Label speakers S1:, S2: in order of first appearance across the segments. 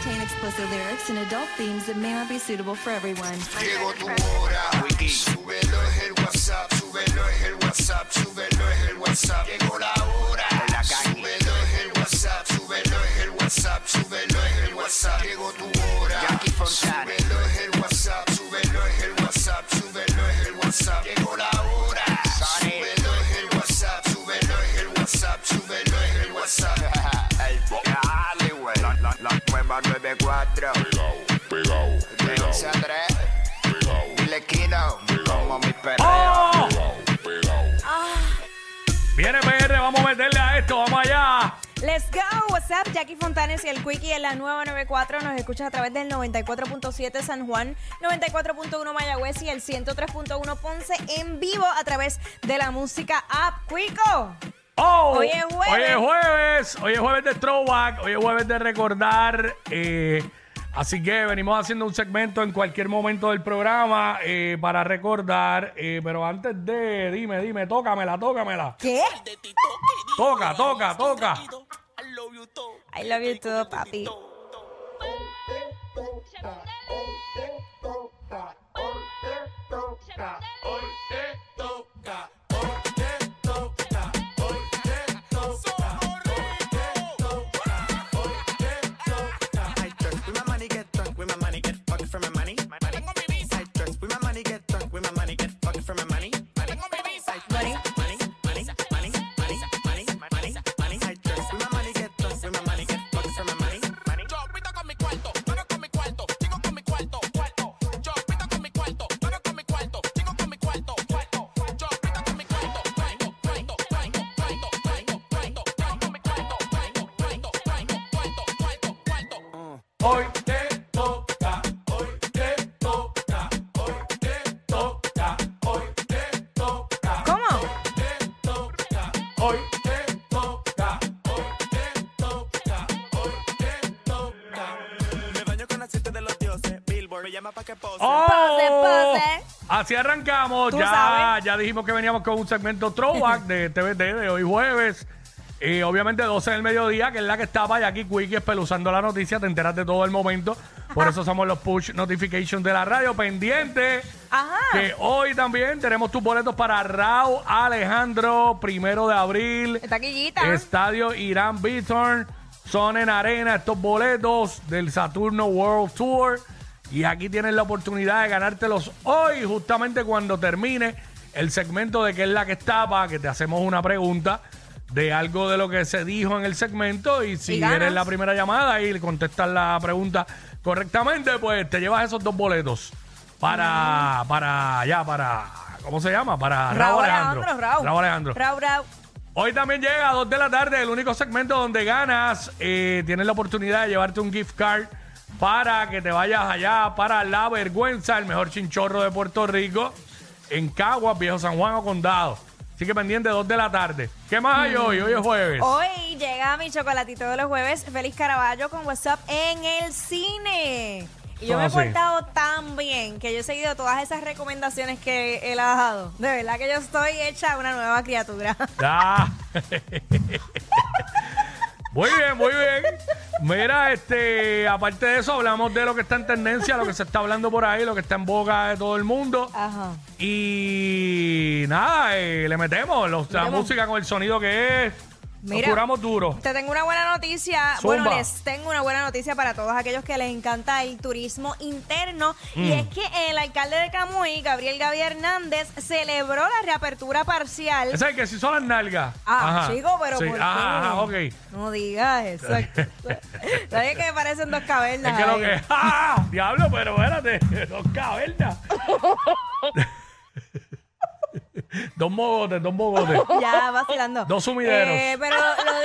S1: contain explicit lyrics and adult themes that may not be suitable for everyone.
S2: Llegó tu hora. Súbelo es el WhatsApp, súbelo es el WhatsApp, súbelo es el WhatsApp. Llegó la hora. Súbelo es el WhatsApp, súbelo es el WhatsApp, súbelo es el WhatsApp. Llegó tu hora. Súbelo es
S3: Viene PR, vamos a meterle a esto, vamos allá.
S4: Let's go. What's up? Jackie Fontanes y el Quickie en la nueva 94. Nos escuchas a través del 94.7 San Juan, 94.1 Mayagüez y el 103.1 Ponce en vivo a través de la música App Quico.
S3: Oh,
S4: Hoy es jueves.
S3: Hoy es jueves, hoy es jueves de throwback, hoy es jueves de recordar. eh, así que venimos haciendo un segmento en cualquier momento del programa eh, para recordar. eh, pero antes de, dime, dime, tócamela, tócamela.
S4: ¿Qué?
S3: Toca, toca, toca.
S4: I love you too, papi.
S3: Hoy te toca, hoy te toca, hoy te toca.
S5: Me baño con aceite de los dioses. Billboard me llama pa' que pose.
S4: Pose, pose.
S3: Así arrancamos.
S4: Tú
S3: Ya,
S4: sabes.
S3: ya dijimos que veníamos con un segmento throwback de TVT de hoy jueves. Y obviamente 12 del mediodía, que es la que estaba y aquí Quickie espeluzando la noticia, te enteras de todo el momento. Por eso somos los push notifications de la radio. Pendiente
S4: Ajá.
S3: que hoy también tenemos tus boletos para Raúl Alejandro, primero de abril.
S4: Taquillita.
S3: Estadio Irán Bithorn, Son en Arena, estos boletos del Saturno World Tour. Y aquí tienes la oportunidad de ganártelos hoy, justamente cuando termine el segmento de qué es la que estaba, que te hacemos una pregunta de algo de lo que se dijo en el segmento. Y si
S4: Y ganas.
S3: eres la primera llamada y le contestas la pregunta correctamente, pues te llevas esos dos boletos para, para, ya, para, ¿cómo se llama? Para Raúl. Alejandro,
S4: Raúl.
S3: Raúl Alejandro.
S4: Raúl, Raúl.
S3: Hoy también llega a 2 de la tarde, el único segmento donde ganas. eh, tienes la oportunidad de llevarte un gift card para que te vayas allá para La Vergüenza, el mejor chinchorro de Puerto Rico, en Caguas, Viejo San Juan o Condado. Así que pendiente 2 de la tarde. ¿Qué más hay hoy? Hoy es jueves.
S4: Hoy llega mi chocolatito de los jueves, Félix Caraballo con WhatsApp en el cine. Y yo me he portado tan bien que yo he seguido todas esas recomendaciones que él ha dado. De verdad que yo estoy hecha una nueva criatura.
S3: Ya. muy bien, muy bien. Mira, este, aparte de eso, hablamos de lo que está en tendencia, lo que se está hablando por ahí, lo que está en boca de todo el mundo.
S4: Ajá.
S3: Y nada, eh, le metemos los- la
S4: Metemos.
S3: música con el sonido que es.
S4: Mira.
S3: Nos curamos duro.
S4: Te tengo una buena noticia.
S3: Zumba.
S4: Bueno, les tengo una buena noticia para todos aquellos que les encanta el turismo interno.
S3: Mm.
S4: Y es que el alcalde de Camuy, Gabriel Gabriel Hernández, celebró la reapertura parcial.
S3: Ese es el que si son las nalgas.
S4: Ah,
S3: Ajá.
S4: chico, pero
S3: Sí,
S4: ¿por qué?
S3: Ajá, ajá, ok.
S4: No digas eso. ¿Sabes que me parecen dos cavernas?
S3: Es que lo
S4: ahí?
S3: que. ¡Ah! Diablo, pero espérate. Dos cavernas. dos mogotes, dos mogotes.
S4: Ya, vacilando.
S3: Dos sumideros.
S4: Eh, pero lo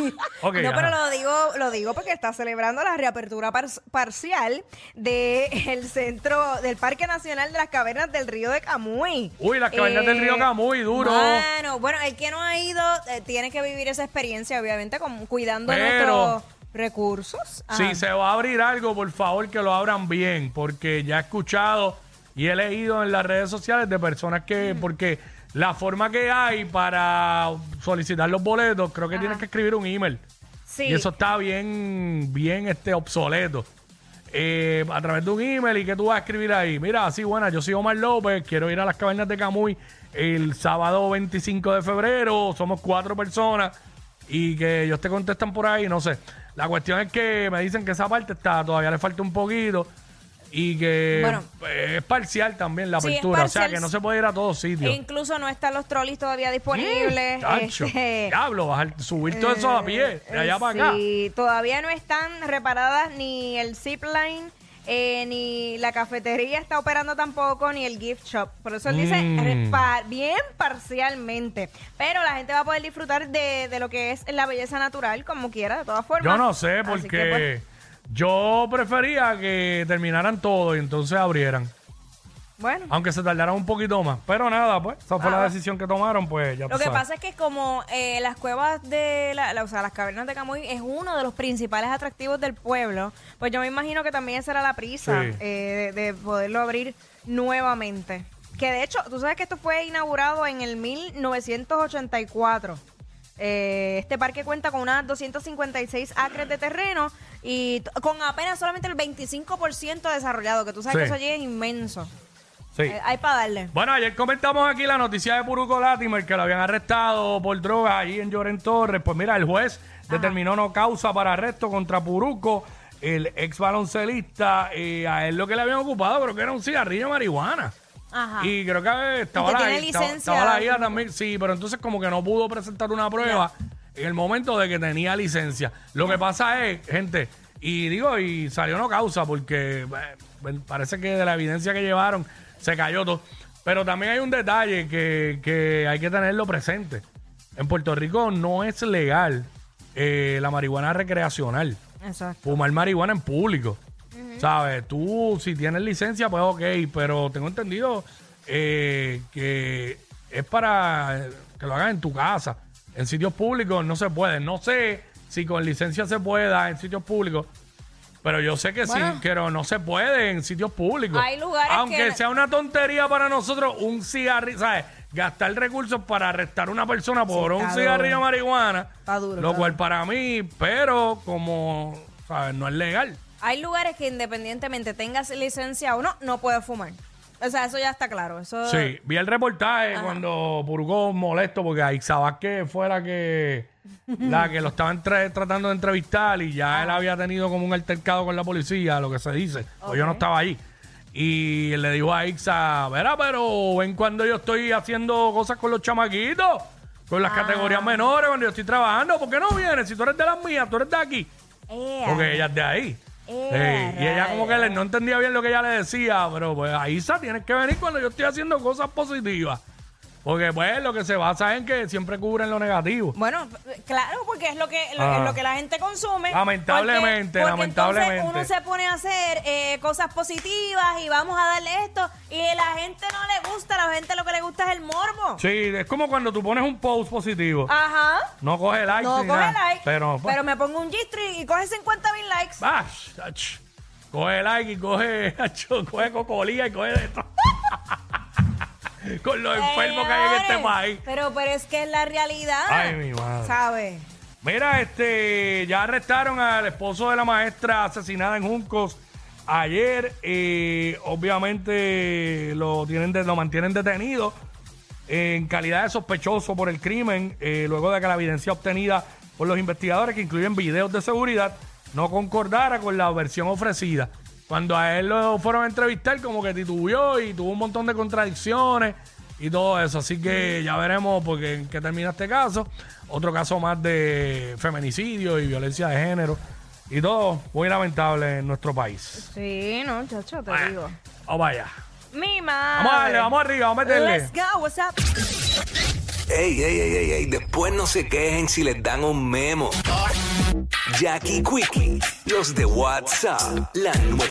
S4: digo.
S3: Ok,
S4: no,
S3: ajá.
S4: pero lo digo, lo digo porque está celebrando la reapertura par- parcial del centro del Parque Nacional de las Cavernas del Río de Camuy.
S3: Uy, las cavernas del río Camuy, duro.
S4: Bueno, bueno, el que no ha ido eh, tiene que vivir esa experiencia, obviamente, con, cuidando
S3: Pero-
S4: nuestros recursos.
S3: Si
S4: Ajá.
S3: se va a abrir algo, por favor que lo abran bien, porque ya he escuchado y he leído en las redes sociales de personas que, porque la forma que hay para solicitar los boletos, creo que tienes que escribir un email.
S4: Sí.
S3: Y eso está bien, bien este, obsoleto. Eh, a través de un email y que tú vas a escribir ahí. Mira, sí, buena, yo soy Omar López, quiero ir a las cavernas de Camuy el sábado 25 de febrero. Somos cuatro personas y que ellos te contestan por ahí, no sé. La cuestión es que me dicen que esa parte está, todavía le falta un poquito y que
S4: Bueno.
S3: eh, es parcial también la
S4: Sí, es
S3: apertura. O sea,
S4: parcial.
S3: que no se puede ir a todos sitios.
S4: E incluso no están los trolleys todavía disponibles.
S3: Chacho,
S4: este,
S3: diablo, bajar, subir todo eso a pie, de allá
S4: eh,
S3: para acá.
S4: Sí, todavía no están reparadas ni el zipline, eh, ni la cafetería está operando tampoco, ni el gift shop. Por eso él dice
S3: Mm.
S4: bien parcialmente. Pero la gente va a poder disfrutar de, de lo que es la belleza natural, como quiera, de todas formas.
S3: Yo no sé,
S4: Así
S3: porque
S4: que, pues,
S3: yo prefería que terminaran todo y entonces abrieran.
S4: bueno.
S3: Aunque se tardaran un poquito más. Pero nada, pues, esa fue
S4: Ah.
S3: la decisión que tomaron, pues ya
S4: Lo que
S3: sabes.
S4: pasa es que como eh, las cuevas de la, la- o sea, las cavernas de Camuy es uno de los principales atractivos del pueblo, pues yo me imagino que también esa era la prisa
S3: Sí.
S4: eh, de, de poderlo abrir nuevamente. Que de hecho, tú sabes que esto fue inaugurado en el 1984. Eh, este parque cuenta con unas 256 acres de terreno y con apenas solamente el 25% desarrollado, que tú sabes
S3: Sí.
S4: que eso allí es inmenso.
S3: Sí.
S4: Eh, hay para darle.
S3: Bueno, ayer comentamos aquí la noticia de Puruco Latimer que lo habían arrestado por drogas allí en Lloren Torres. Pues mira, el juez determinó no causa para arresto contra Puruco, el ex baloncelista. eh, a él lo que le habían ocupado creo que era un cigarrillo de marihuana.
S4: Ajá.
S3: Y creo que eh, estaba la,
S4: tiene
S3: estaba- la hija también, sí, pero entonces como que no pudo presentar una prueba en el momento de que tenía licencia. Lo que pasa es, gente, y digo, y salió no causa porque eh, parece que de la evidencia que llevaron se cayó todo. Pero también hay un detalle que, que hay que tenerlo presente. En Puerto Rico no es legal eh, la marihuana recreacional
S4: Exacto.
S3: fumar marihuana en público. ¿Sabes? Tú, si tienes licencia, pues ok, pero tengo entendido eh, que es para eh, que lo hagas en tu casa. En sitios públicos no se puede. No sé si con licencia se pueda en sitios públicos, pero yo sé que
S4: Bueno.
S3: sí, pero no se puede en sitios públicos.
S4: Hay lugares
S3: Aunque
S4: que-
S3: sea una tontería para nosotros, un cigarrillo, ¿sabes? Gastar recursos para arrestar a una persona por un cigarrillo de marihuana.
S4: Está duro,
S3: Lo
S4: está
S3: cual para mí, pero como, ¿sabes? No es legal.
S4: Hay lugares que independientemente tengas licencia o no, no puedes fumar. O sea, eso ya está claro. Eso
S3: Sí, vi el reportaje cuando Puruco molesto porque Aixa Vázquez fue la que, la que lo estaban tra- tratando de entrevistar y ya él había tenido como un altercado con la policía, lo que se dice. Pues yo no estaba ahí. Y él le dijo a Ixa, verá, pero ven cuando yo estoy haciendo cosas con los chamaquitos, con las categorías menores, cuando yo estoy trabajando, ¿por qué no vienes? Si tú eres de las mías, tú eres de aquí. Porque ella es de ahí.
S4: Eh,
S3: Sí, y ella como que le- no entendía bien lo que ella le decía, pero pues Aisa tienes que venir cuando yo estoy haciendo cosas positivas. Porque pues lo que se basa en que siempre cubren lo negativo.
S4: Bueno, claro, porque es lo que lo,
S3: Ah.
S4: es lo que la gente consume.
S3: Lamentablemente,
S4: Porque- porque
S3: lamentablemente.
S4: entonces uno se pone a hacer eh, cosas positivas y vamos a darle esto y a la gente no le gusta es el morbo.
S3: Sí, es como cuando tú pones un post positivo.
S4: Ajá.
S3: No coge like
S4: No
S3: ni
S4: coge
S3: nada,
S4: like,
S3: Pero, pues,
S4: pero me pongo un G-String y coge 50 mil likes.
S3: ¡ah! ach, coge like y coge, coge cocolía y coge de todo. Con los enfermos que hay en este país.
S4: Pero, pero es que es la realidad.
S3: Ay, mi madre.
S4: ¿Sabes?
S3: Mira, este, ya arrestaron al esposo de la maestra asesinada en Juncos ayer. eh, obviamente lo tienen, de- lo mantienen detenido en calidad de sospechoso por el crimen, eh, luego de que la evidencia obtenida por los investigadores, que incluyen videos de seguridad, no concordara con la versión ofrecida. Cuando a él lo fueron a entrevistar, como que titubeó y tuvo un montón de contradicciones y todo eso. Así que ya veremos porque en qué termina este caso. Otro caso más de feminicidio y violencia de género y todo muy lamentable en nuestro país.
S4: Sí, no, chacho, te
S3: Bueno,
S4: digo.
S3: Vamos vaya.
S4: Mi madre.
S3: Vamos a darle, vamos arriba, vamos a meterle.
S4: Let's go, what's up?
S6: Ey, ey, ey, ey, ey, después no se quejen si les dan un memo. Jackie Quickie, los de WhatsApp, la